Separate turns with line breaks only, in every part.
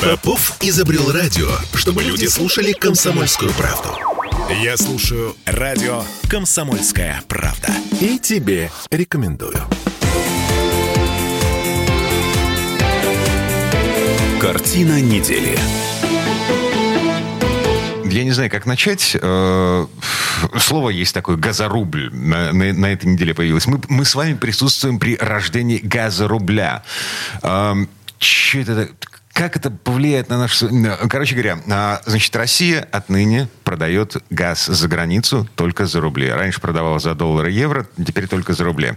Попов изобрел радио, чтобы люди слушали комсомольскую правду. Я слушаю радио «Комсомольская правда». И тебе рекомендую. Картина недели.
Я не знаю, как начать. Э, слово есть такое «газорубль». На, на, на этой неделе появилось. Мы, мы с вами присутствуем при рождении газорубля. Че это? Как это повлияет на наш... Короче говоря, значит, Россия отныне продает газ за границу только за рубли. Раньше продавала за доллары и евро, теперь только за рубли.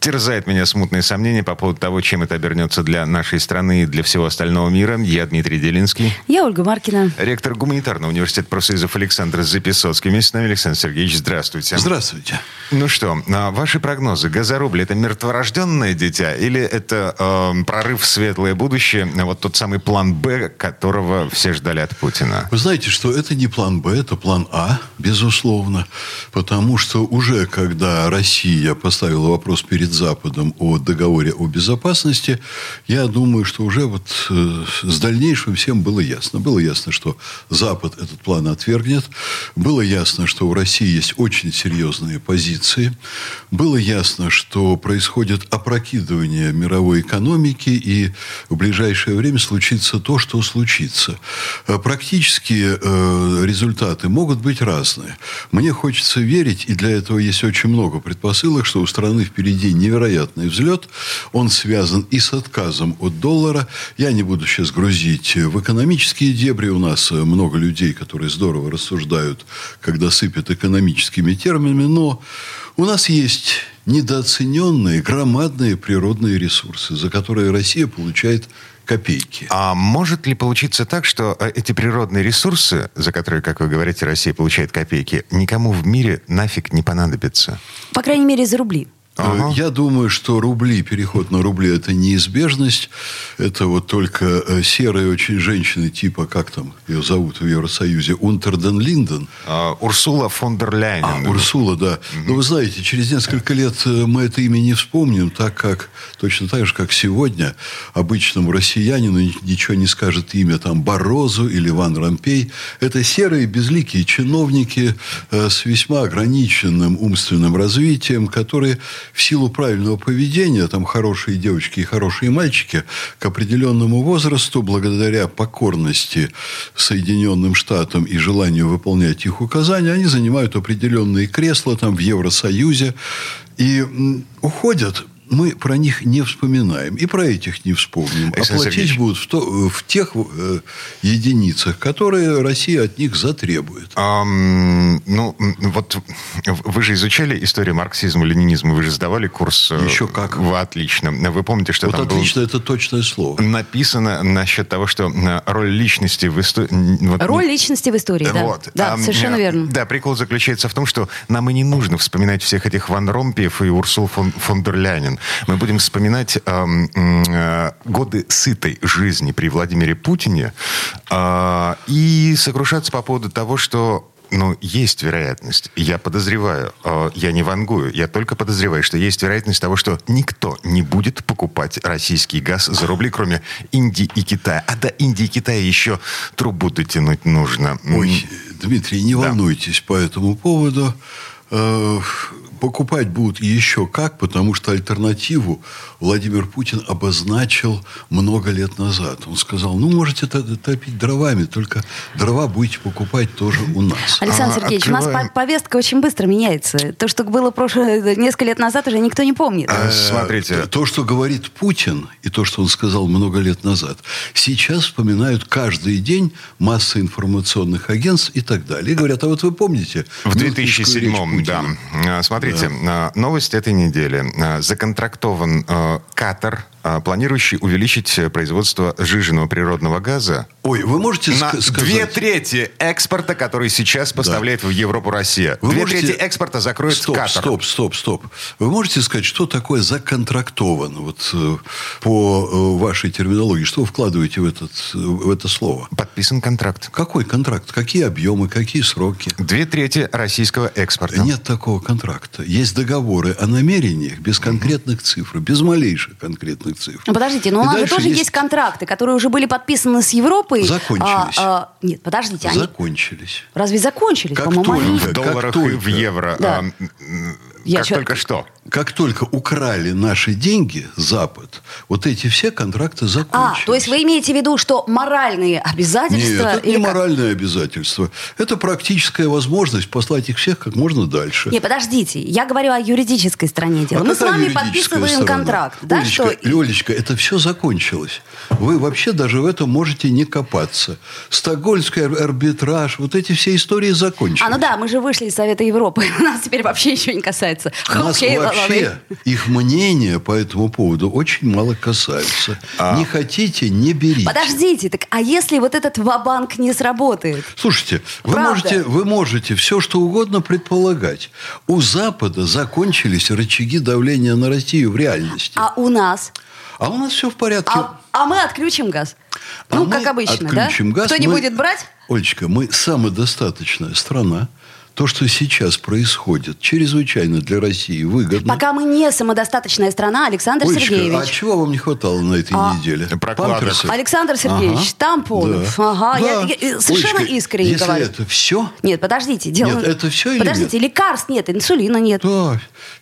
Терзает меня смутные сомнения по поводу того, чем это обернется для нашей страны и для всего остального мира. Я Дмитрий Делинский.
Я Ольга Маркина.
Ректор гуманитарного университета профсоюзов Александр Записоцкий. Вместе с нами Александр Сергеевич, здравствуйте.
Здравствуйте.
Ну что, а, ваши прогнозы. Газорубль – это мертворожденное дитя или это э, прорыв в светлое будущее, вот тот самый план «Б», которого все ждали от Путина?
Вы знаете, что это не план «Б», это план А, безусловно, потому что уже когда Россия поставила вопрос перед Западом о договоре о безопасности, я думаю, что уже вот э, с дальнейшим всем было ясно. Было ясно, что Запад этот план отвергнет. Было ясно, что у России есть очень серьезные позиции. Было ясно, что происходит опрокидывание мировой экономики, и в ближайшее время случится то, что случится. Э, Практически э, результаты могут быть разные. Мне хочется верить, и для этого есть очень много предпосылок, что у страны впереди невероятный взлет. Он связан и с отказом от доллара. Я не буду сейчас грузить в экономические дебри. У нас много людей, которые здорово рассуждают, когда сыпят экономическими терминами. Но у нас есть недооцененные, громадные природные ресурсы, за которые Россия получает копейки.
А может ли получиться так, что э, эти природные ресурсы, за которые, как вы говорите, Россия получает копейки, никому в мире нафиг не понадобятся?
По крайней мере, за рубли.
Ага.
Э, Я думаю, что рубли, переход на рубли – это неизбежность. Это вот только э, серые очень женщины, типа, как там ее зовут в Евросоюзе, Унтерден Линден.
А, Урсула фон дер Ляйен.
А, Урсула, да. Но вы знаете, через несколько лет э, мы это имя не вспомним, так как, точно так же, как сегодня, обычному россиянину ни- ничего не скажет имя там Борозу или Ван Рампей. Это серые, безликие чиновники э, с весьма ограниченным умственным развитием, которые в силу правильного поведения, там хорошие девочки и хорошие мальчики, к определенному возрасту, благодаря покорности Соединенным Штатам и желанию выполнять их указания, они занимают определенные кресла там в Евросоюзе и уходят. Мы про них не вспоминаем. И про этих не вспомним.
Александр
а платить
Сергеевич.
будут в, то- в тех э, единицах, которые Россия от них затребует.
Ам, ну, вот вы же изучали историю марксизма, ленинизма, вы же сдавали курс. э,
Еще как.
Вы отлично. Вы помните, что
Вот
там было
отлично, это точное слово.
написано насчет того, что э, роль личности в истории...
Роль личности в истории, да.
Вот.
Да,
А,
совершенно
э,
верно.
Да, прикол заключается в том, что нам и не нужно вспоминать всех этих Ван Ромпиев и Урсул фон, фон дер Ляйен. Мы будем вспоминать м, э, годы сытой жизни при Владимире Путине э, и сокрушаться по поводу того, что ну, есть вероятность, я подозреваю, э, я не вангую, я только подозреваю, что есть вероятность того, что никто не будет покупать российский газ за рубли, кроме Индии и Китая. А до Индии и Китая еще трубу дотянуть нужно.
Ой, Дмитрий, не волнуйтесь по этому поводу. Э, Покупать будут еще как, потому что альтернативу Владимир Путин обозначил много лет назад. Он сказал, ну, можете топить дровами, только дрова будете покупать тоже у нас.
Александр
А,
Сергеевич, у нас
открываем.
по- повестка очень быстро меняется. То, что было прошлое, несколько лет назад, уже никто не помнит.
А, Смотрите,
Э, То, что говорит Путин, и то, что он сказал много лет назад, сейчас вспоминают каждый день масса информационных агентств и так далее. И говорят, а вот вы помните?
В
Мюнхенскую речь
2007 да.
Путина?
Смотрите, а, новость этой недели. А, Законтрактован а, Катар, планирующий увеличить э, производство сжиженного природного газа
Ой, вы можете
на
ска- сказать...
две трети экспорта, который сейчас поставляет в Европу Россия.
Вы
две
можете-
трети экспорта закроет
стоп,
Катар.
Стоп, стоп, стоп. Вы можете сказать, что такое законтрактован? Вот э, по э, вашей терминологии, что вы вкладываете в, этот, в это слово?
Подписан контракт.
Какой контракт? Какие объемы? Какие сроки?
Две трети российского экспорта.
Нет такого контракта. Есть договоры о намерениях без конкретных цифр, без малейших конкретных цифр.
Ну, подождите, но у нас же тоже есть... контракты, которые уже были подписаны с Европой.
Закончились.
А, а, нет, подождите, они
Закончились.
разве закончились?
Как
они...
только-
В долларах
как
и в
только.
евро.
Да.
а,
Я
как
чё-
только что.
Как только украли наши деньги, Запад, вот эти все контракты
А,
закончились.
то есть вы имеете в виду, что моральные
Нет,
обязательства...
это не
как?
моральное обязательство. Это практическая возможность послать их всех как можно дальше.
Не, подождите, я говорю о юридической стороне дела.
А
Мы с вами подписываем
сторона?
контракт, да,
Олечка,
что...
Олечка, это все закончилось. Вы вообще даже в этом можете не копаться. Стокгольмский ар- арбитраж, вот эти все истории закончились.
А, ну да, мы же вышли из Совета Европы. Нас теперь вообще ничего не касается.
Нас
Окей, ладно.
вообще, их мнение по этому поводу очень мало касается. Не хотите, не берите.
Подождите, так а если вот этот ва-банк не сработает?
Слушайте, вы можете, вы можете все, что угодно предполагать. У Запада закончились рычаги давления на Россию в реальности.
А у нас?
А у нас все в порядке.
А, а мы отключим газ?
А
ну,
мы
как обычно, да?
газ.
Кто не
Мы-
будет брать?
Олечка, мы самодостаточная страна. То, что сейчас происходит, чрезвычайно для России выгодно.
Пока мы не самодостаточная страна, Александр
Олечка,
Сергеевич.
а чего вам не хватало на этой
А.
неделе?
Прокладок.
Памперсы?
Александр Сергеевич,
Ага.
тампонов.
Да.
Ага, я-
Да.
я- совершенно
Олечка,
искренне
если
говорю.
это все,
Нет, подождите. Дело...
Нет, это всё или
Подождите, лекарств нет, инсулина нет.
да, в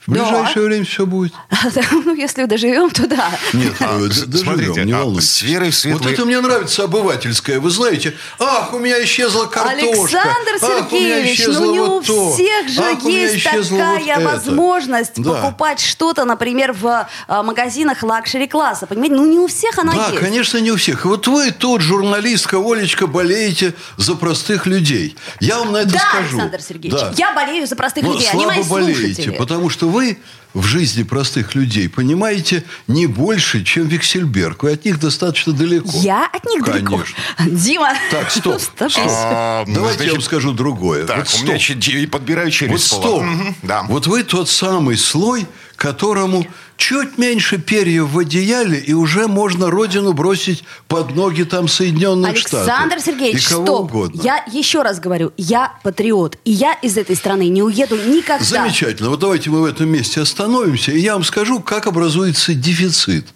Да.
ближайшее время все будет.
Ну, если доживем, то да.
Нет,
А,
э, доживем,
смотрите,
не
а
волнуйтесь.
с верой в
Вот это мне нравится обывательское. Вы знаете, ах, у меня исчезла картошка.
Александр Сергеевич, ну не у
вот то,
всех же
ах, у меня
есть такая
вот это».
возможность
Да.
покупать что-то, например, в а, магазинах лакшери-класса. Понимаете, ну не у всех она
Да,
есть.
конечно, не у всех. Вот вы тут, журналистка Олечка, болеете за простых людей. Я вам на это
Да,
скажу.
Александр Сергеевич,
Да.
я болею за простых
Но
людей, они
слабо
мои
болеете,
слушатели.
потому что вы в жизни простых людей понимаете не больше, чем Виксельберг. Вы от них достаточно далеко.
Я от них далеко.
Конечно.
Дима.
Так, стоп.
Стоп.
А, ну,
Давайте я
значит,
вам скажу другое.
Так,
вот
у
стоп.
меня че- и подбираю через
Вот
слово.
стоп.
Мгм, да.
Вот вы тот самый слой, которому чуть меньше перьев в одеяле, и уже можно родину бросить под ноги там Соединенных Штатов.
Александр Сергеевич,
и кого
стоп.
угодно.
Я еще раз говорю, я патриот. И я из этой страны не уеду никогда.
Замечательно. Вот давайте мы в этом месте остановимся, и я вам скажу, как образуется дефицит.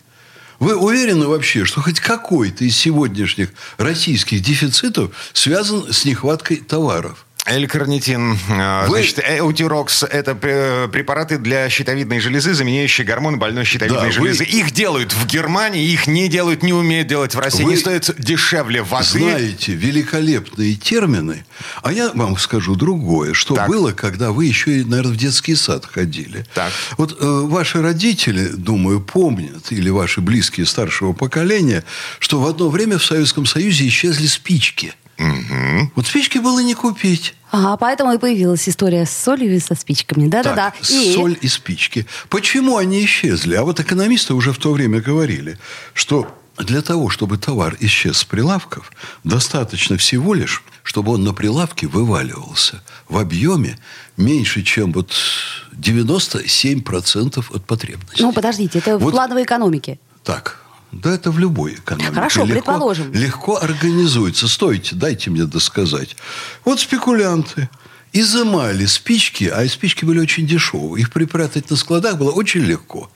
Вы уверены вообще, что хоть какой-то из сегодняшних российских дефицитов связан с нехваткой товаров?
L-карнитин, э,
Вы-
значит, эутирокс – это пре- препараты для щитовидной железы, заменяющие гормоны больной щитовидной
Да, вы-
железы. Их делают в Германии, их не делают, не умеют делать в России.
Вы
Они стоят дешевле воды.
Знаете великолепные термины, а я вам скажу другое, что
Так.
было, когда вы еще, наверное, в детский сад ходили.
Так.
Вот э, ваши родители, думаю, помнят, или ваши близкие старшего поколения, что в одно время в Советском Союзе исчезли спички. Вот спички было не купить.
Ага, поэтому и появилась история с солью и со спичками. Да-да-да.
Так,
И-
соль и спички. Почему они исчезли? А вот экономисты уже в то время говорили, что для того, чтобы товар исчез с прилавков, достаточно всего лишь, чтобы он на прилавке вываливался в объеме меньше, чем вот 97% от потребности.
Ну, подождите, это в
Вот-
плановой экономике.
Так, да это в любой экономике.
Хорошо,
легко,
предположим.
Легко организуется. Стойте, дайте мне досказать. Вот спекулянты изымали спички, а спички были очень дешевые. Их припрятать на складах было очень легко.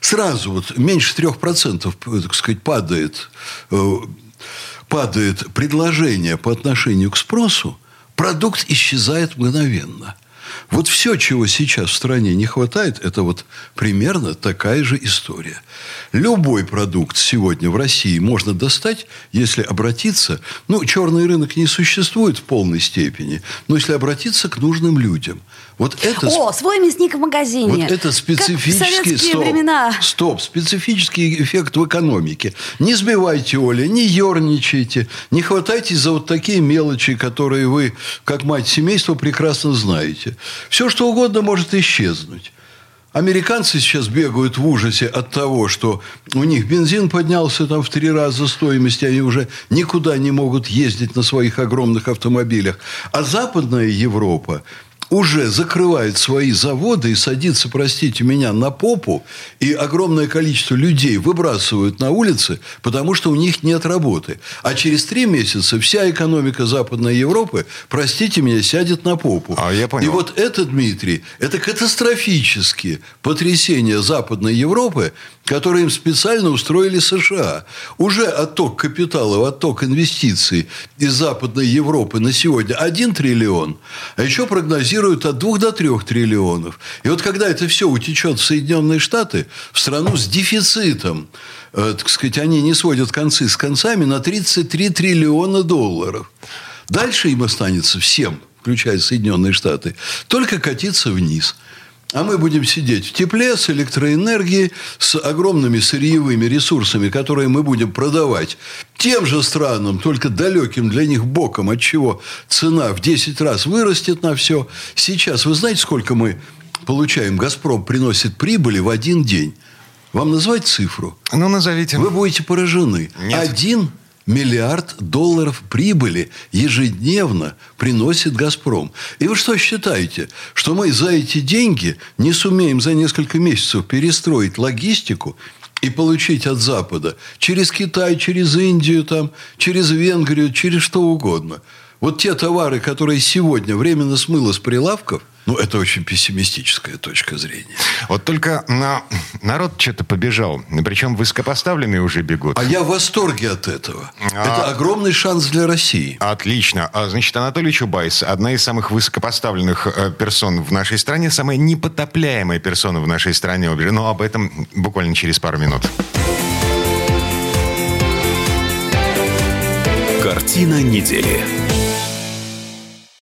Сразу вот меньше 3% так сказать, падает, э, падает предложение по отношению к спросу, продукт исчезает мгновенно. Вот все, чего сейчас в стране не хватает, это вот примерно такая же история. Любой продукт сегодня в России можно достать, если обратиться... Ну, черный рынок не существует в полной степени, но если обратиться к нужным людям. Вот это...
О, свой мясник в магазине.
Вот это специфический стоп,
времена.
стоп, специфический эффект в экономике. Не сбивайте, Оля, не ерничайте, не хватайтесь за вот такие мелочи, которые вы, как мать семейства, прекрасно знаете. Все, что угодно может исчезнуть. Американцы сейчас бегают в ужасе от того, что у них бензин поднялся там в три раза стоимости, они уже никуда не могут ездить на своих огромных автомобилях. А Западная Европа уже закрывает свои заводы и садится, простите меня, на попу, и огромное количество людей выбрасывают на улицы, потому что у них нет работы. А через три месяца вся экономика Западной Европы, простите меня, сядет на попу.
А я понял.
И вот это, Дмитрий, это катастрофические потрясения Западной Европы, которые им специально устроили США. Уже отток капитала, отток инвестиций из Западной Европы на сегодня 1 триллион, а еще прогнозируют от 2 до 3 триллионов. И вот когда это все утечет в Соединенные Штаты, в страну с дефицитом, э, так сказать, они не сводят концы с концами на 33 триллиона долларов. Дальше им останется всем, включая Соединенные Штаты, только катиться вниз – а мы будем сидеть в тепле с электроэнергией, с огромными сырьевыми ресурсами, которые мы будем продавать тем же странам, только далеким для них боком, от чего цена в 10 раз вырастет на все. Сейчас вы знаете, сколько мы получаем? «Газпром» приносит прибыли в один день. Вам назвать цифру?
Ну, назовите.
Вы будете поражены.
Нет.
Один миллиард долларов прибыли ежедневно приносит «Газпром». И вы что считаете, что мы за эти деньги не сумеем за несколько месяцев перестроить логистику и получить от Запада через Китай, через Индию, там, через Венгрию, через что угодно. Вот те товары, которые сегодня временно смыло с прилавков – ну, это очень пессимистическая точка зрения.
Вот только на... народ что-то побежал. Причем высокопоставленные уже бегут.
А я в восторге от этого. А... Это огромный шанс для России.
Отлично. А, значит, Анатолий Чубайс, одна из самых высокопоставленных э, персон в нашей стране, самая непотопляемая персона в нашей стране. Но ну, об этом буквально через пару минут.
Картина недели.